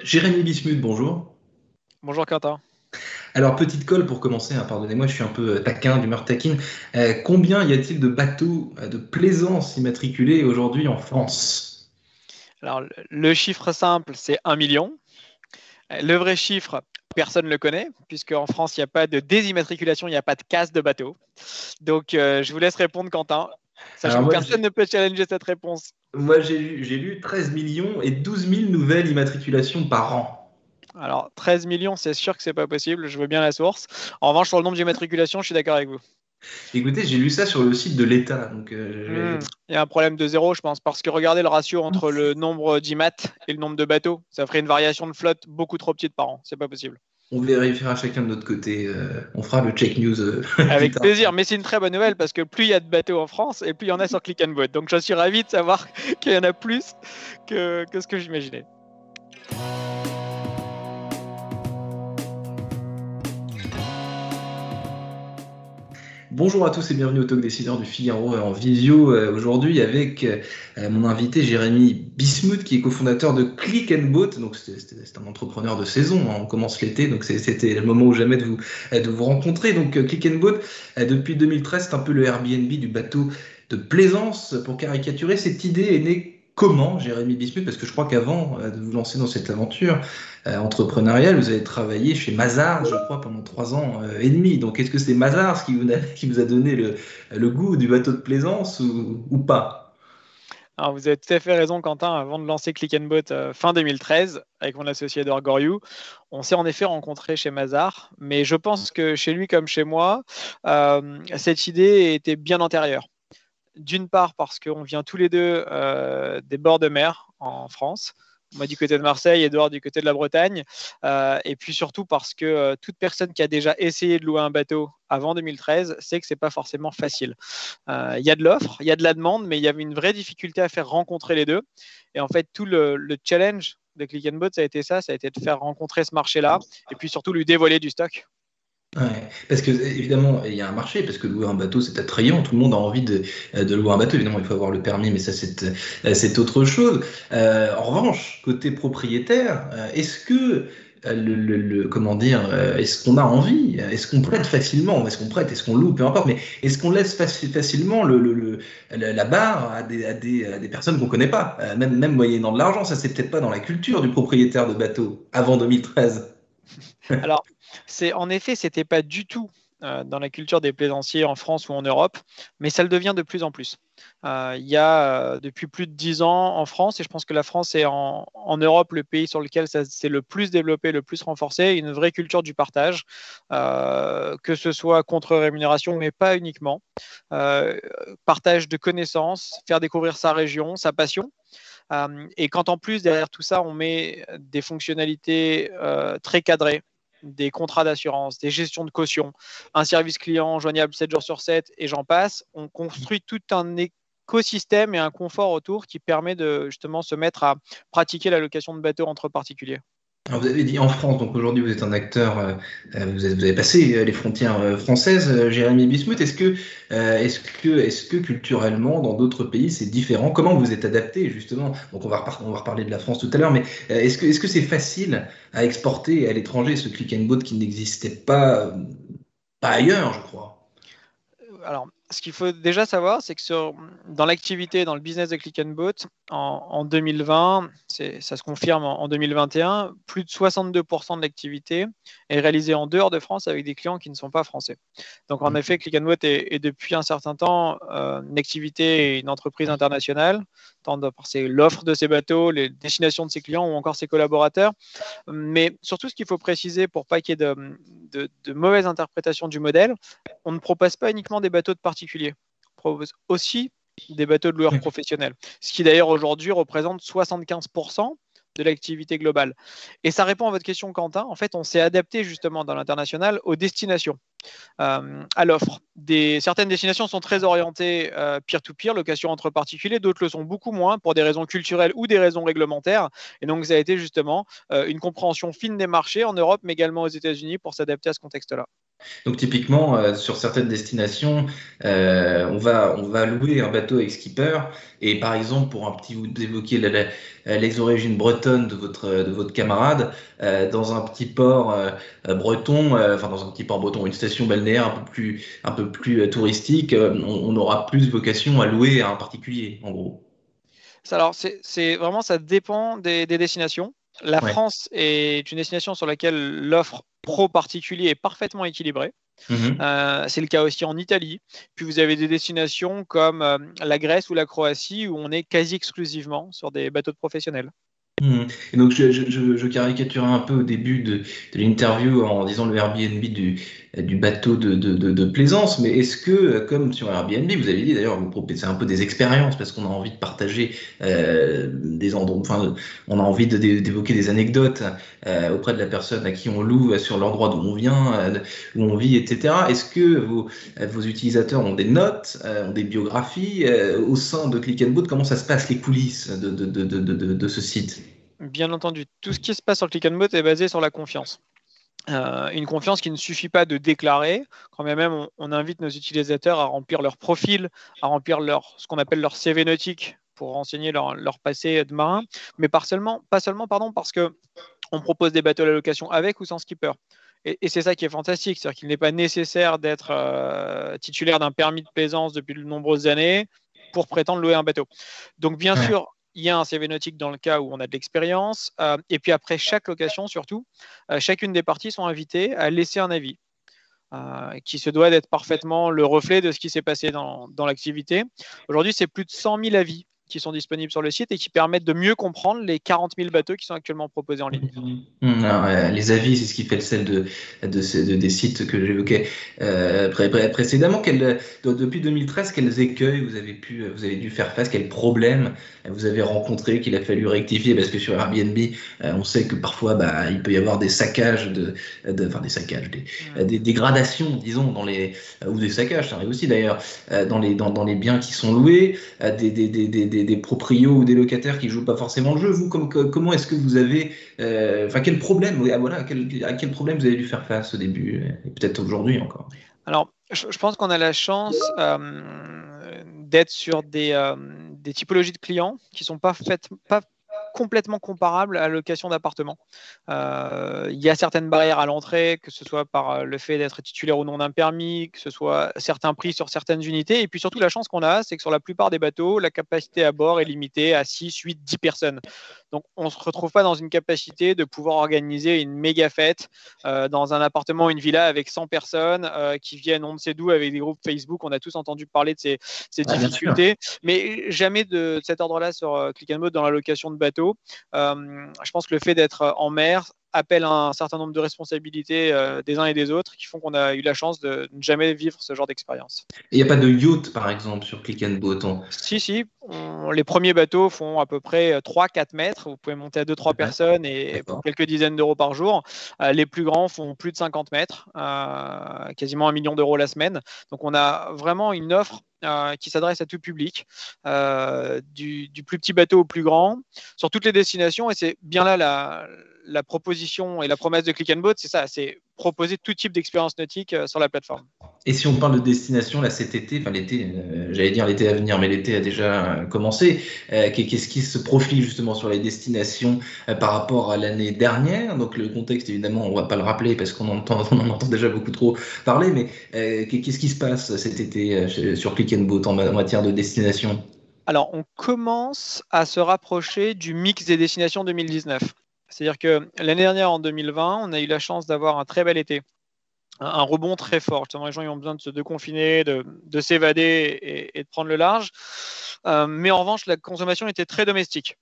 Jérémy Bismuth, bonjour. Bonjour Quentin. Alors, petite colle pour commencer, hein, pardonnez-moi, je suis un peu taquin, d'humeur taquine. Euh, combien y a-t-il de bateaux euh, de plaisance immatriculés aujourd'hui en France? Alors, le- chiffre simple, c'est 1 million. Euh, Le vrai chiffre, personne ne le connaît, puisque en France, il n'y a pas de désimmatriculation, il n'y a pas de casse de bateau. Donc, euh, je vous laisse répondre, Quentin. Sachant que personne ne peut challenger cette réponse. Moi, j'ai lu, j'ai lu 13 millions et 12 000 nouvelles immatriculations par an. Alors, 13 millions, c'est sûr que c'est pas possible. Je veux bien la source. En revanche, sur le nombre d'immatriculations, je suis d'accord avec vous. Écoutez, j'ai lu ça sur le site de l'État. Donc, euh, Hmm. Il y a un problème de zéro, je pense, parce que regardez le ratio entre le nombre d'IMAT et le nombre de bateaux. Ça ferait une variation de flotte beaucoup trop petite par an. C'est pas possible. On vérifiera chacun de notre côté. euh, on fera le check news. euh, Avec plaisir, mais c'est une très bonne nouvelle parce que plus il y a de bateaux en France et plus il y en a sur Click and Boat. Donc je suis ravi de savoir qu'il y en a plus que, que ce que j'imaginais. Bonjour à tous et bienvenue au Talk Décideur du Figaro en visio euh, aujourd'hui avec euh, mon invité Jérémy Bismuth qui est cofondateur de Click and Boat. Donc c'est- un entrepreneur de saison, hein. on commence l'été, donc c'était le moment ou jamais de vous, euh, de rencontrer. Donc Click and Boat, depuis 2013, c'est un peu le Airbnb du bateau de plaisance. Pour caricaturer, cette idée est née comment, Jérémy Bismuth Parce que je crois qu'avant euh, de vous lancer dans cette aventure euh, entrepreneuriale, vous avez travaillé chez Mazars, je crois, pendant trois ans euh, et demi. Donc est-ce que c'est Mazars qui vous a, donné le, goût du bateau de plaisance ou, pas? Alors vous avez tout à fait raison Quentin, avant de lancer Click and euh, fin 2013 avec mon associé Edouard Goriou, on s'est en effet rencontré chez Mazar, mais je pense que chez lui comme chez moi, cette idée était bien antérieure. D'une part parce qu'on vient tous les deux euh, des bords de mer en France, moi du côté de Marseille, Edouard du côté de la Bretagne, euh, et puis surtout parce que euh, toute personne qui a déjà essayé de louer un bateau avant 2013 sait que c'est pas forcément facile. Il y a de l'offre, il y a de la demande, mais il y avait une vraie difficulté à faire rencontrer les deux. Et en fait, tout le, le challenge de Click and Boat, ça a été ça, ça a été de faire rencontrer ce marché-là, et puis surtout lui dévoiler du stock. Parce que évidemment, il y a un marché, parce que louer un bateau, c'est attrayant. Tout le monde a envie de, louer un bateau. Évidemment, il faut avoir le permis, mais ça, c'est euh, autre chose. Euh, en revanche, côté propriétaire, euh, est-ce que le, comment dire, est-ce qu'on a envie? Est-ce qu'on prête facilement? Est-ce qu'on prête? Est-ce qu'on loue? Peu importe. Mais est-ce qu'on laisse faci- facilement le, le- le- la, barre à des, personnes qu'on connaît pas? Même, même moyennant de l'argent, ça c'est peut-être pas dans la culture du propriétaire de bateau avant 2013. Alors, c'est en effet, c'était pas du tout euh, dans la culture des plaisanciers en France ou en Europe, mais ça le devient de plus en plus. Euh, il y a euh, depuis plus de dix ans en France, et je pense que la France est en, Europe le pays sur lequel ça s'est le plus développé, le plus renforcé, une vraie culture du partage, que ce soit contre rémunération, mais pas uniquement. Partage de connaissances, faire découvrir sa région, sa passion. Et quand en plus, derrière tout ça, on met des fonctionnalités très cadrées, des contrats d'assurance, des gestions de caution, un service client joignable 7 jours sur 7 et j'en passe, on construit tout un écosystème et un confort autour qui permet de justement se mettre à pratiquer la location de bateaux entre particuliers. Alors, vous avez dit en France, donc aujourd'hui vous êtes un acteur, euh, vous, avez, vous, avez, passé euh, les frontières euh, françaises, euh, Jérémy Bismuth. Est-ce que, euh, est-ce que, est-ce que culturellement, dans d'autres pays, c'est différent? Comment vous êtes adapté justement? Donc on va, on va reparler de la France tout à l'heure, mais euh, est-ce que, est-ce que c'est facile à exporter à l'étranger ce click and boat qui n'existait pas, pas ailleurs, je crois? Alors, ce qu'il faut déjà savoir, c'est que sur, dans l'activité, dans le business de Click and Boat, en, en 2020, ça se confirme en, en, 2021, plus de 62% de l'activité est réalisée en dehors de France avec des clients qui ne sont pas français. Donc, en mmh. effet, Click and Boat est, est, depuis un certain temps euh, une activité et une entreprise internationale, tant par l'offre de ses bateaux, les destinations de ses clients ou encore ses collaborateurs. Mais surtout, ce qu'il faut préciser pour pas qu'il y ait de, de, de mauvaises interprétations du modèle, on ne propose pas uniquement des bateaux de particuliers. On propose aussi des bateaux de loueurs professionnels. Ce qui d'ailleurs aujourd'hui représente 75% de l'activité globale. Et ça répond à votre question, Quentin. En fait, on s'est adapté justement dans l'international aux destinations, euh, à l'offre. Des, certaines destinations sont très orientées euh, peer-to-peer, location entre particuliers, d'autres le sont beaucoup moins pour des raisons culturelles ou des raisons réglementaires. Et donc, ça a été justement euh, une compréhension fine des marchés en Europe, mais également aux États-Unis pour s'adapter à ce contexte-là. Donc typiquement, euh, sur certaines destinations, euh, on, va, on va louer un bateau avec skipper. Et par exemple, pour un petit, vous évoquiez l'ex-origine bretonne de votre, de votre camarade, euh, dans un petit port breton, enfin dans un petit port breton, une station balnéaire un peu plus, un peu plus touristique, on, aura plus vocation à louer à un particulier, en gros. Alors, c'est vraiment, ça dépend des, destinations. La France est une destination sur laquelle l'offre pro-particulier est parfaitement équilibré. Mhm. Euh, c'est le cas aussi en Italie. Puis vous avez des destinations comme euh, la Grèce ou la Croatie où on est quasi exclusivement sur des bateaux de professionnels. Mhm. Et donc je, je, caricaturais un peu au début de, de l'interview en disant le Airbnb du, du bateau de, plaisance, mais est-ce que, comme sur Airbnb, vous avez dit d'ailleurs, proposez un peu des expériences parce qu'on a envie de partager euh, des endroits, enfin, on a envie d'évoquer des anecdotes euh, auprès de la personne à qui on loue euh, sur l'endroit d'où on vient, euh, où on vit, etc. Est-ce que vos, utilisateurs ont des notes, ont des biographies au sein de Click and Boot? Comment ça se passe les coulisses de, de ce site? Bien entendu, tout ce qui se passe sur Click and Boot est basé sur la confiance. Euh, une confiance qui ne suffit pas de déclarer, quand même on, invite nos utilisateurs à remplir leur profil, à remplir leur, ce qu'on appelle leur CV nautique pour renseigner leur, passé de marin, mais pas seulement, pas seulement pardon, parce qu'on propose des bateaux à la location avec ou sans skipper. Et, c'est ça qui est fantastique, c'est-à-dire qu'il n'est pas nécessaire d'être euh, titulaire d'un permis de plaisance depuis de nombreuses années pour prétendre louer un bateau. Donc bien sûr, il y a un CV nautique dans le cas où on a de l'expérience. Euh, et puis après chaque location, surtout, euh, chacune des parties sont invitées à laisser un avis. Euh, qui se doit d'être parfaitement le reflet de ce qui s'est passé dans, dans l'activité. Aujourd'hui, c'est plus de 100 000 avis qui sont disponibles sur le site et qui permettent de mieux comprendre les 40 000 bateaux qui sont actuellement proposés en ligne. Mmh, euh, les avis, c'est ce qui fait le sel de, de, des sites que j'évoquais euh, précédemment. depuis 2013, quels écueils vous avez, pu, vous avez dû faire face Quels problèmes vous avez rencontrés qu'il a fallu rectifier? Parce que sur Airbnb, euh, on sait que parfois, bah, il peut y avoir des saccages, de, enfin des saccages, des, des, dégradations, disons, dans les, ou des saccages, ça arrive aussi d'ailleurs, dans, les, dans, dans les biens qui sont loués, des, des, des des, proprios ou des locataires qui jouent pas forcément le jeu. Vous, comment est-ce que vous avez, euh, enfin, quel problème, voilà, à quel, problème vous avez dû faire face au début et peut-être aujourd'hui encore? Alors, je, pense qu'on a la chance euh, d'être sur des, euh, des, typologies de clients qui sont pas faites, complètement comparable à la location d'appartement. Euh, il y a certaines barrières à l'entrée, que ce soit par euh, le fait d'être titulaire ou non d'un permis, que ce soit certains prix sur certaines unités. Et puis surtout, la chance qu'on a, c'est que sur la plupart des bateaux, la capacité à bord est limitée à 6, 8, 10 personnes. Donc, on ne se retrouve pas dans une capacité de pouvoir organiser une méga fête euh, dans un appartement, une villa avec 100 personnes qui viennent on ne sait d'où avec des groupes Facebook. On a tous entendu parler de ces, difficultés, mais jamais de, cet ordre-là sur Click and Mode dans la location de bateaux. Euh, je pense que le fait d'être en mer appelle un certain nombre de responsabilités euh, des uns et des autres qui font qu'on a eu la chance de ne jamais vivre ce genre d'expérience. Il n'y a pas de yacht, par exemple, sur Click and Boat Si, si. Les premiers bateaux font à peu près 3-4 mètres. Vous pouvez monter à 2-3 personnes et pour quelques dizaines d'euros par jour. Euh, les plus grands font plus de 50 mètres, quasiment un million d'euros la semaine. Donc on a vraiment une offre euh, qui s'adresse à tout public, euh, du, plus petit bateau au plus grand, sur toutes les destinations. Et c'est bien là la, la, proposition et la promesse de Click and Boat, c'est ça, c'est proposer tout type d'expérience nautique euh, sur la plateforme. Et si on parle de destination, là cet été, enfin l'été, j'allais dire l'été à venir, mais l'été a déjà commencé, qu'est-ce qui se profile justement sur les destinations par rapport à l'année dernière? Donc le contexte, évidemment, on ne va pas le rappeler parce qu'on entend, on en entend déjà beaucoup trop parler, mais qu'est-ce qui se passe cet été sur Click en matière de destination? Alors, on commence à se rapprocher du mix des destinations 2019. C'est-à-dire que l'année dernière, en 2020, on a eu la chance d'avoir un très bel été, un rebond très fort. Justement, les gens ont besoin de se déconfiner, de, de s'évader et, de prendre le large. Euh, mais en revanche, la consommation était très domestique.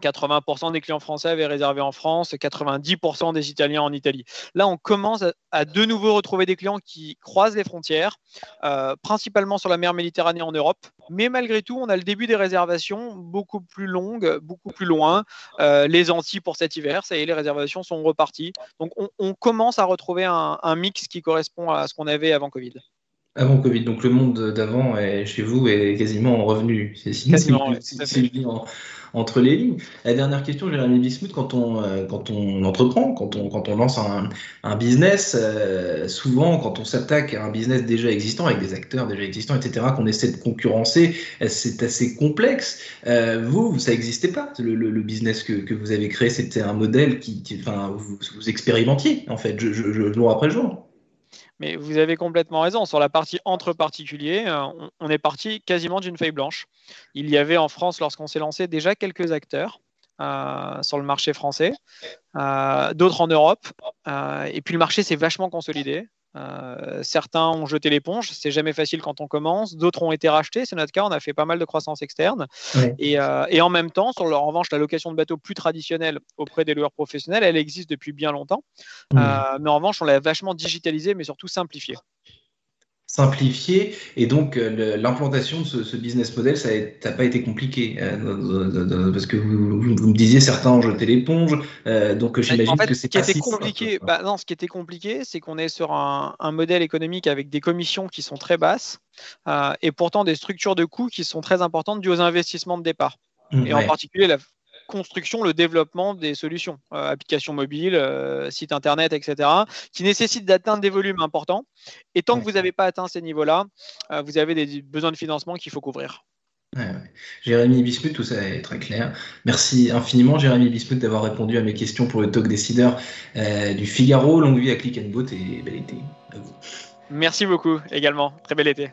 80% des clients français avaient réservé en France, 90% des Italiens en Italie. Là, on commence à, de nouveau retrouver des clients qui croisent les frontières, euh, principalement sur la mer Méditerranée en Europe. Mais malgré tout, on a le début des réservations beaucoup plus longues, beaucoup plus loin. Euh, les Antilles pour cet hiver, ça y est, les réservations sont reparties. Donc, on, commence à retrouver un, mix qui correspond à ce qu'on avait avant Covid. Avant Covid, donc le monde d'avant chez vous est quasiment revenu. C'est entre les lignes. La dernière question, Jérémy Bismuth, quand on, euh, quand on entreprend, quand on, quand on lance un, un business, euh, souvent quand on s'attaque à un business déjà existant, avec des acteurs déjà existants, etc., qu'on essaie de concurrencer, euh, c'est assez complexe. vous, ça n'existait pas, le, le, business que, que, vous avez créé, c'était un modèle qui, enfin, vous, vous, expérimentiez, en fait, jour après jour. Mais vous avez complètement raison. Sur la partie entre particuliers, euh, on, est parti quasiment d'une feuille blanche. Il y avait en France, lorsqu'on s'est lancé, déjà quelques acteurs. Euh, sur le marché français, euh, d'autres en Europe. et puis le marché s'est vachement consolidé. Euh, certains ont jeté l'éponge, c'est jamais facile quand on commence. D'autres ont été rachetés, c'est notre cas. On a fait pas mal de croissance externe. Euh, et, en même temps, sur en revanche, la location de bateaux plus traditionnelle auprès des loueurs professionnels, elle existe depuis bien longtemps. Mmh. Euh, mais en revanche, on l'a vachement digitalisé, mais surtout simplifié simplifié. Et donc euh, l'implantation de ce, business model ça n'a pas été compliqué euh, parce que vous, me disiez certains ont jeté l'éponge euh, donc j'imagine que c'est pas était compliqué bah, non ce qui était compliqué c'est qu'on est sur un, modèle économique avec des commissions qui sont très basses et pourtant des structures de coûts qui sont très importantes dues aux investissements de départ. Mmh, et en particulier la, construction, le développement des solutions, euh, applications mobiles, euh, sites internet, etc., qui nécessitent d'atteindre des volumes importants. Et tant que vous n'avez pas atteint ces niveaux-là, euh, vous avez des besoins de financement qu'il faut couvrir. Jérémy Bismuth, tout ça est très clair. Merci infiniment, Jérémy Bismuth, d'avoir répondu à mes questions pour le talk décideur du Figaro. Longue vie à Click and Boat et bel été à vous. Merci beaucoup également. Très bel été.